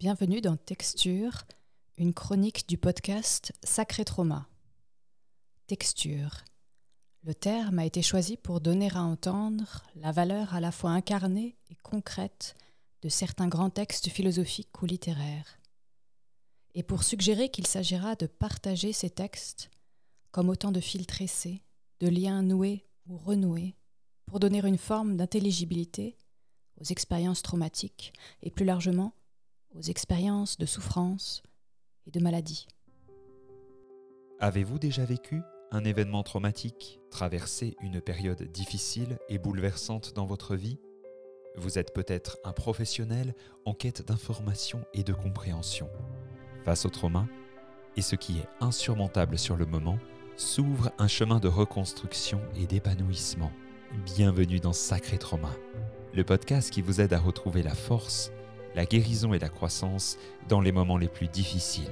Bienvenue dans Texture, une chronique du podcast Sacré Trauma. Texture. Le terme a été choisi pour donner à entendre la valeur à la fois incarnée et concrète de certains grands textes philosophiques ou littéraires, et pour suggérer qu'il s'agira de partager ces textes comme autant de fils tressés, de liens noués ou renoués, pour donner une forme d'intelligibilité aux expériences traumatiques et plus largement aux expériences de souffrance et de maladie. Avez-vous déjà vécu un événement traumatique, traversé une période difficile et bouleversante dans votre vie? Vous êtes peut-être un professionnel en quête d'information et de compréhension. Face au trauma, et ce qui est insurmontable sur le moment, s'ouvre un chemin de reconstruction et d'épanouissement. Bienvenue dans Sacré Trauma, le podcast qui vous aide à retrouver la force la guérison et la croissance dans les moments les plus difficiles.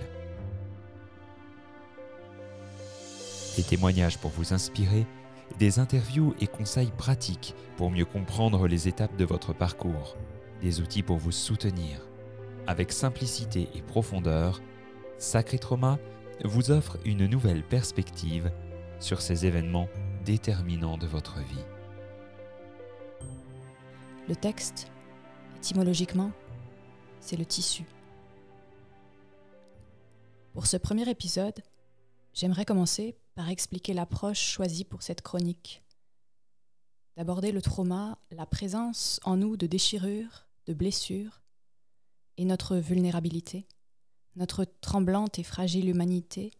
Des témoignages pour vous inspirer, des interviews et conseils pratiques pour mieux comprendre les étapes de votre parcours, des outils pour vous soutenir. Avec simplicité et profondeur, Sacré Trauma vous offre une nouvelle perspective sur ces événements déterminants de votre vie. Le texte, étymologiquement, c'est le tissu. Pour ce premier épisode, j'aimerais commencer par expliquer l'approche choisie pour cette chronique. D'aborder le trauma, la présence en nous de déchirures, de blessures, et notre vulnérabilité, notre tremblante et fragile humanité,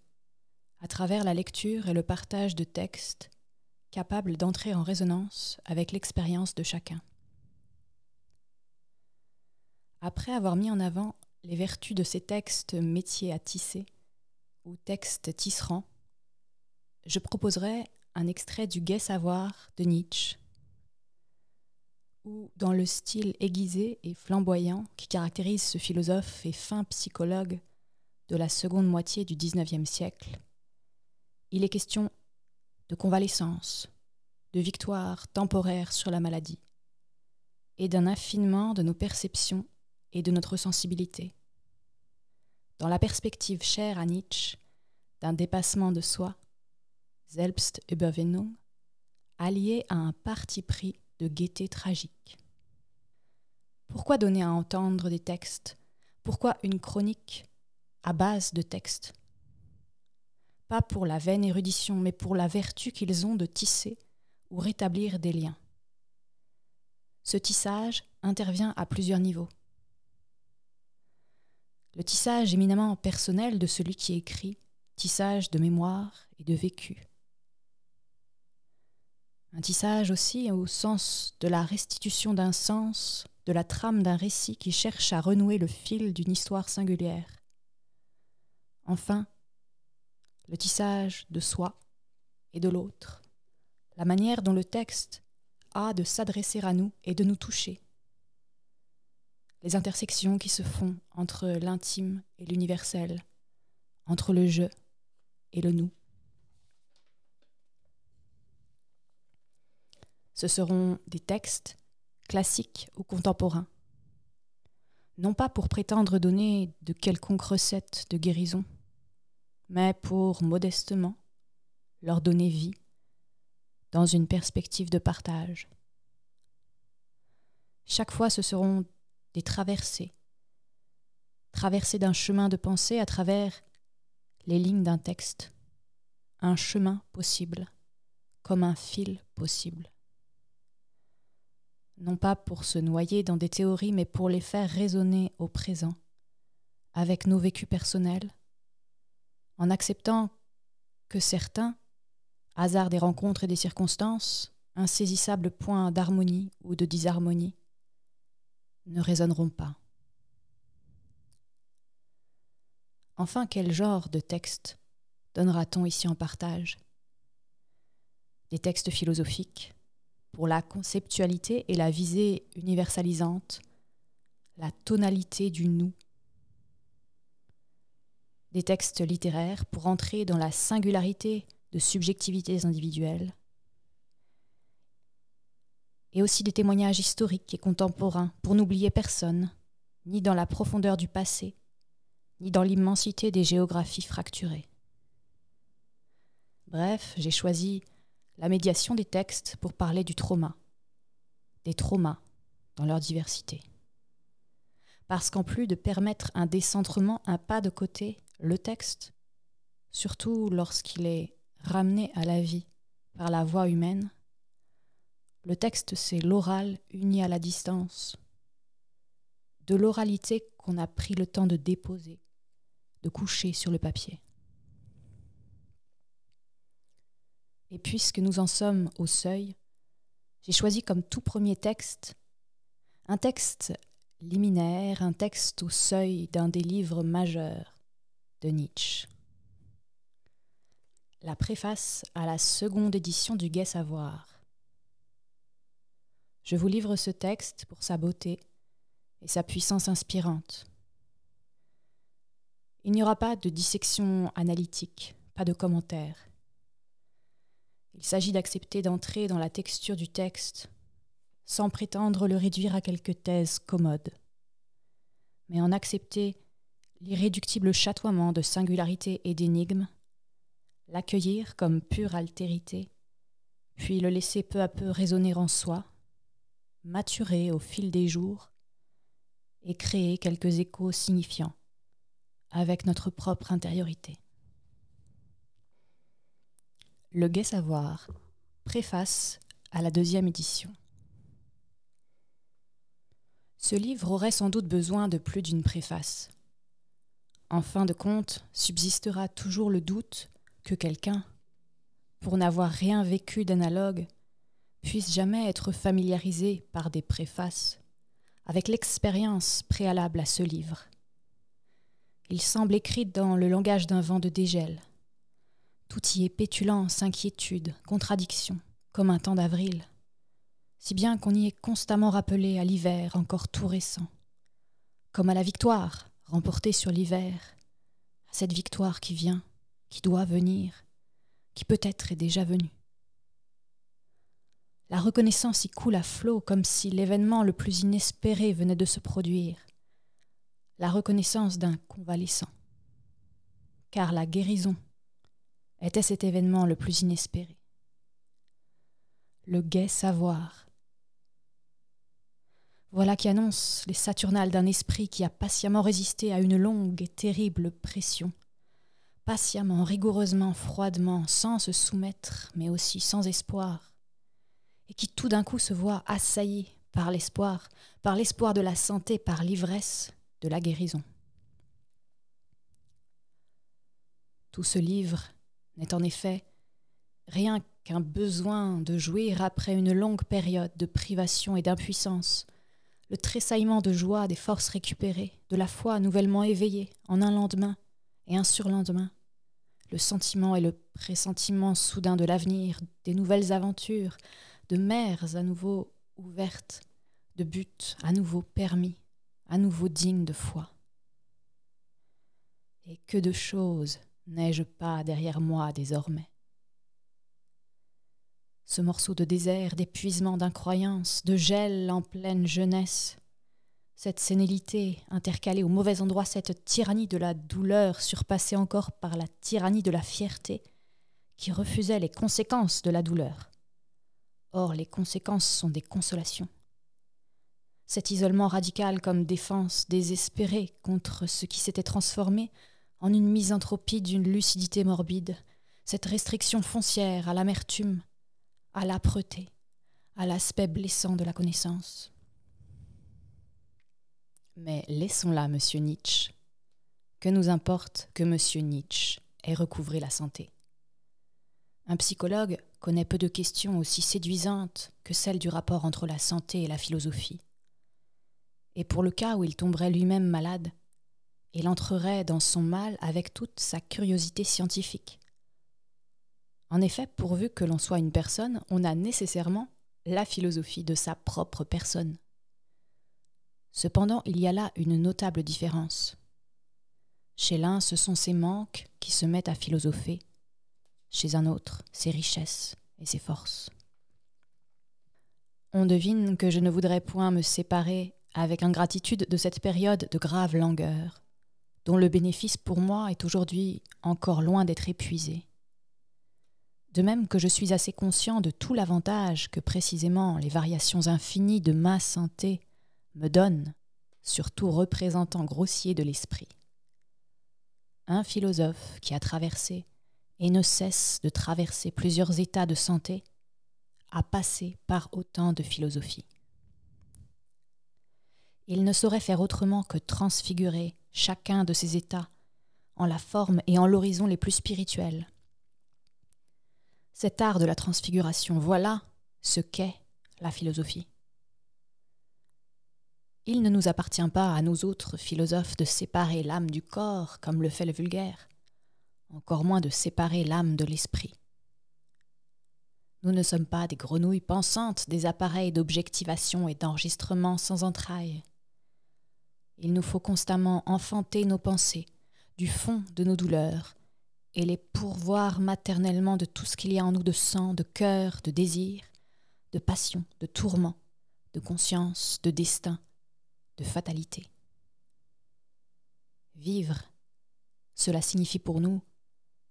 à travers la lecture et le partage de textes capables d'entrer en résonance avec l'expérience de chacun. Après avoir mis en avant les vertus de ces textes métiers à tisser, ou textes tisserands, je proposerai un extrait du Gai Savoir de Nietzsche, où, dans le style aiguisé et flamboyant qui caractérise ce philosophe et fin psychologue de la seconde moitié du XIXe siècle, il est question de convalescence, de victoire temporaire sur la maladie, et d'un affinement de nos perceptions et de notre sensibilité. Dans la perspective chère à Nietzsche d'un dépassement de soi, Selbstüberwindung, allié à un parti pris de gaieté tragique. Pourquoi donner à entendre des textes? Pourquoi une chronique à base de textes? Pas pour la vaine érudition, mais pour la vertu qu'ils ont de tisser ou rétablir des liens. Ce tissage intervient à plusieurs niveaux le tissage éminemment personnel de celui qui écrit, tissage de mémoire et de vécu. Un tissage aussi au sens de la restitution d'un sens, de la trame d'un récit qui cherche à renouer le fil d'une histoire singulière. Enfin, le tissage de soi et de l'autre, la manière dont le texte a de s'adresser à nous et de nous toucher les intersections qui se font entre l'intime et l'universel, entre le je et le nous. Ce seront des textes classiques ou contemporains, non pas pour prétendre donner de quelconques recettes de guérison, mais pour modestement leur donner vie dans une perspective de partage. Chaque fois, ce seront des traversées, traversées d'un chemin de pensée à travers les lignes d'un texte, un chemin possible, comme un fil possible. Non pas pour se noyer dans des théories, mais pour les faire résonner au présent, avec nos vécus personnels, en acceptant que certains, hasard des rencontres et des circonstances, insaisissables points d'harmonie ou de disharmonie, ne résonneront pas. Enfin, quel genre de texte donnera-t-on ici en partage? Des textes philosophiques pour la conceptualité et la visée universalisante, la tonalité du nous. Des textes littéraires pour entrer dans la singularité de subjectivités individuelles et aussi des témoignages historiques et contemporains pour n'oublier personne, ni dans la profondeur du passé, ni dans l'immensité des géographies fracturées. Bref, j'ai choisi la médiation des textes pour parler du trauma, des traumas dans leur diversité. Parce qu'en plus de permettre un décentrement, un pas de côté, le texte, surtout lorsqu'il est ramené à la vie par la voix humaine, le texte c'est l'oral uni à la distance, de l'oralité qu'on a pris le temps de déposer, de coucher sur le papier. Et puisque nous en sommes au seuil, j'ai choisi comme tout premier texte un texte liminaire, un texte au seuil d'un des livres majeurs de Nietzsche. La préface à la seconde édition du Gai Savoir. Je vous livre ce texte pour sa beauté et sa puissance inspirante. Il n'y aura pas de dissection analytique, pas de commentaires. Il s'agit d'accepter d'entrer dans la texture du texte, sans prétendre le réduire à quelques thèses commodes, mais en accepter l'irréductible chatoiement de singularité et d'énigmes, l'accueillir comme pure altérité, puis le laisser peu à peu résonner en soi, maturer au fil des jours, et créer quelques échos signifiants avec notre propre intériorité. Le Gai Savoir, préface à la deuxième édition. Ce livre aurait sans doute besoin de plus d'une préface. En fin de compte, subsistera toujours le doute que quelqu'un, pour n'avoir rien vécu d'analogue, puisse jamais être familiarisé par des préfaces avec l'expérience préalable à ce livre. Il semble écrit dans le langage d'un vent de dégel, tout y est pétulance, inquiétude, contradiction, comme un temps d'avril, si bien qu'on y est constamment rappelé à l'hiver encore tout récent, comme à la victoire remportée sur l'hiver, à cette victoire qui vient, qui doit venir, qui peut-être est déjà venue. La reconnaissance y coule à flot comme si l'événement le plus inespéré venait de se produire, la reconnaissance d'un convalescent. Car la guérison était cet événement le plus inespéré. Le gai savoir. Voilà qui annonce les Saturnales d'un esprit qui a patiemment résisté à une longue et terrible pression, patiemment, rigoureusement, froidement, sans se soumettre, mais aussi sans espoir, et qui tout d'un coup se voit assailli par l'espoir, par l'espoir de la santé, par l'ivresse de la guérison. Tout ce livre n'est en effet rien qu'un besoin de jouir après une longue période de privation et d'impuissance, le tressaillement de joie des forces récupérées, de la foi nouvellement éveillée en un lendemain et un surlendemain, le sentiment et le pressentiment soudain de l'avenir, des nouvelles aventures, de mers à nouveau ouvertes, de buts à nouveau permis, à nouveau dignes de foi. Et que de choses n'ai-je pas derrière moi désormais? Ce morceau de désert, d'épuisement, d'incroyance, de gel en pleine jeunesse, cette sénilité intercalée au mauvais endroit, cette tyrannie de la douleur surpassée encore par la tyrannie de la fierté, qui refusait les conséquences de la douleur. Or, les conséquences sont des consolations. Cet isolement radical comme défense désespérée contre ce qui s'était transformé en une misanthropie d'une lucidité morbide, cette restriction foncière à l'amertume, à l'âpreté, à l'aspect blessant de la connaissance. Mais laissons-là, monsieur Nietzsche. Que nous importe que monsieur Nietzsche ait recouvré la santé? Un psychologue connaît peu de questions aussi séduisantes que celles du rapport entre la santé et la philosophie. Et pour le cas où il tomberait lui-même malade, il entrerait dans son mal avec toute sa curiosité scientifique. En effet, pourvu que l'on soit une personne, on a nécessairement la philosophie de sa propre personne. Cependant, il y a là une notable différence. Chez l'un, ce sont ses manques qui se mettent à philosopher, chez un autre, ses richesses et ses forces. On devine que je ne voudrais point me séparer avec ingratitude de cette période de grave langueur, dont le bénéfice pour moi est aujourd'hui encore loin d'être épuisé. De même que je suis assez conscient de tout l'avantage que précisément les variations infinies de ma santé me donnent, surtout représentant grossier de l'esprit. Un philosophe qui a traversé et ne cesse de traverser plusieurs états de santé a passé par autant de philosophie. Il ne saurait faire autrement que transfigurer chacun de ces états en la forme et en l'horizon les plus spirituels. Cet art de la transfiguration, voilà ce qu'est la philosophie. Il ne nous appartient pas à nous autres philosophes de séparer l'âme du corps comme le fait le vulgaire, encore moins de séparer l'âme de l'esprit. Nous ne sommes pas des grenouilles pensantes, des appareils d'objectivation et d'enregistrement sans entrailles. Il nous faut constamment enfanter nos pensées du fond de nos douleurs et les pourvoir maternellement de tout ce qu'il y a en nous de sang, de cœur, de désir, de passion, de tourment, de conscience, de destin, de fatalité. Vivre, cela signifie pour nous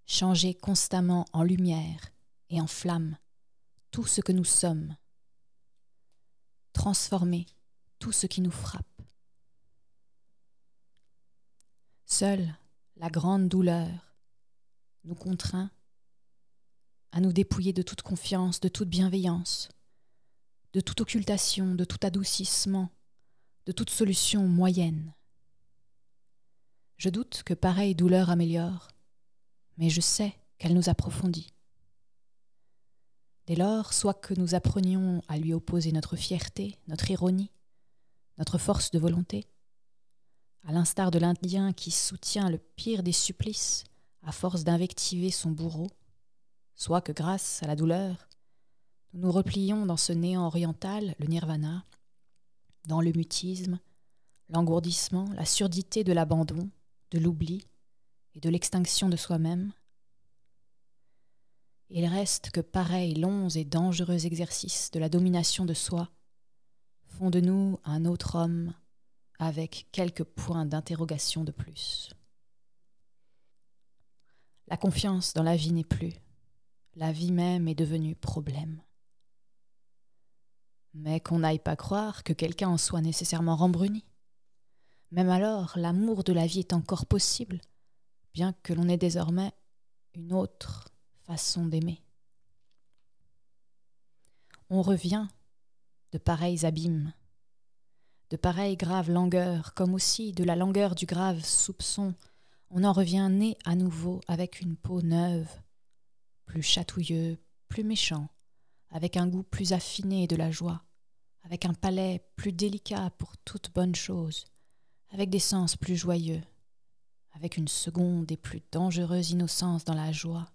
changer constamment en lumière et en flamme tout ce que nous sommes, transformer tout ce qui nous frappe. Seule la grande douleur nous contraint à nous dépouiller de toute confiance, de toute bienveillance, de toute occultation, de tout adoucissement, de toute solution moyenne. Je doute que pareille douleur améliore, mais je sais qu'elle nous approfondit. Dès lors, soit que nous apprenions à lui opposer notre fierté, notre ironie, notre force de volonté, à l'instar de l'Indien qui soutient le pire des supplices à force d'invectiver son bourreau, soit que grâce à la douleur, nous nous replions dans ce néant oriental, le nirvana, dans le mutisme, l'engourdissement, la surdité de l'abandon, de l'oubli et de l'extinction de soi-même. Il reste que pareils longs et dangereux exercices de la domination de soi font de nous un autre homme avec quelques points d'interrogation de plus. La confiance dans la vie n'est plus. La vie même est devenue problème. Mais qu'on n'aille pas croire que quelqu'un en soit nécessairement rembruni. Même alors, l'amour de la vie est encore possible, bien que l'on ait désormais une autre façon d'aimer. On revient de pareils abîmes de pareilles graves langueurs, comme aussi de la langueur du grave soupçon, on en revient né à nouveau avec une peau neuve, plus chatouilleux, plus méchant, avec un goût plus affiné de la joie, avec un palais plus délicat pour toute bonne chose, avec des sens plus joyeux, avec une seconde et plus dangereuse innocence dans la joie,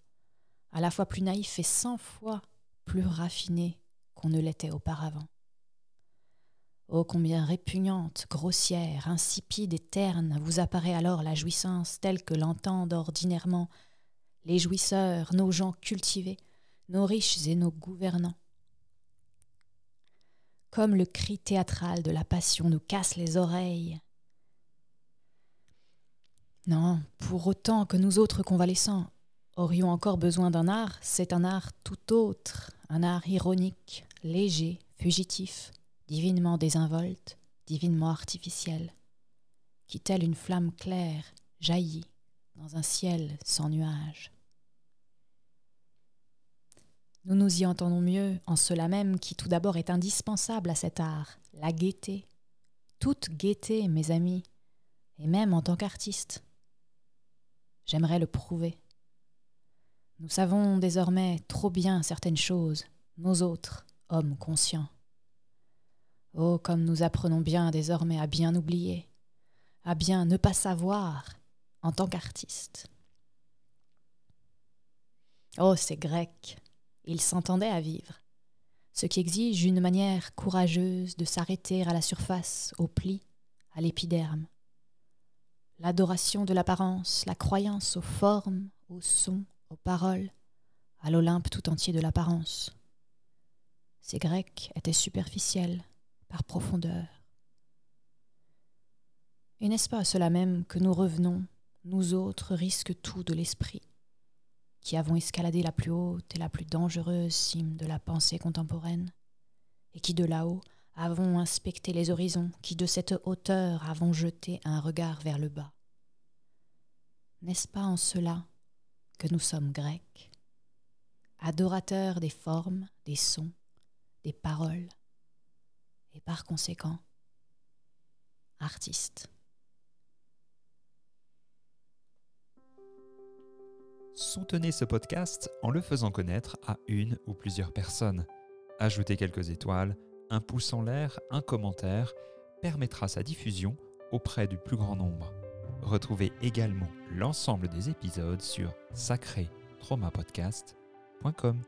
à la fois plus naïf et cent fois plus raffiné qu'on ne l'était auparavant. Oh combien répugnante, grossière, insipide et terne vous apparaît alors la jouissance telle que l'entendent ordinairement les jouisseurs, nos gens cultivés, nos riches et nos gouvernants. Comme le cri théâtral de la passion nous casse les oreilles. Non, pour autant que nous autres convalescents aurions encore besoin d'un art, c'est un art tout autre, un art ironique, léger, fugitif, divinement désinvolte, divinement artificielle, qui telle une flamme claire jaillit dans un ciel sans nuages. Nous nous y entendons mieux en cela même qui tout d'abord est indispensable à cet art, la gaieté. Toute gaieté, mes amis, et même en tant qu'artiste. J'aimerais le prouver. Nous savons désormais trop bien certaines choses, nous autres, hommes conscients. Oh, comme nous apprenons bien désormais à bien oublier, à bien ne pas savoir en tant qu'artiste. Oh, ces Grecs, ils s'entendaient à vivre, ce qui exige une manière courageuse de s'arrêter à la surface, au pli, à l'épiderme. L'adoration de l'apparence, la croyance aux formes, aux sons, aux paroles, à l'Olympe tout entier de l'apparence. Ces Grecs étaient superficiels, par profondeur. Et n'est-ce pas à cela même que nous revenons, nous autres risques tout de l'esprit, qui avons escaladé la plus haute et la plus dangereuse cime de la pensée contemporaine, et qui de là-haut avons inspecté les horizons, qui de cette hauteur avons jeté un regard vers le bas. N'est-ce pas en cela que nous sommes grecs, adorateurs des formes, des sons, des paroles, et par conséquent, artistes? Soutenez ce podcast en le faisant connaître à une ou plusieurs personnes. Ajoutez quelques étoiles, un pouce en l'air, un commentaire permettra sa diffusion auprès du plus grand nombre. Retrouvez également l'ensemble des épisodes sur sacré-traumapodcast.com.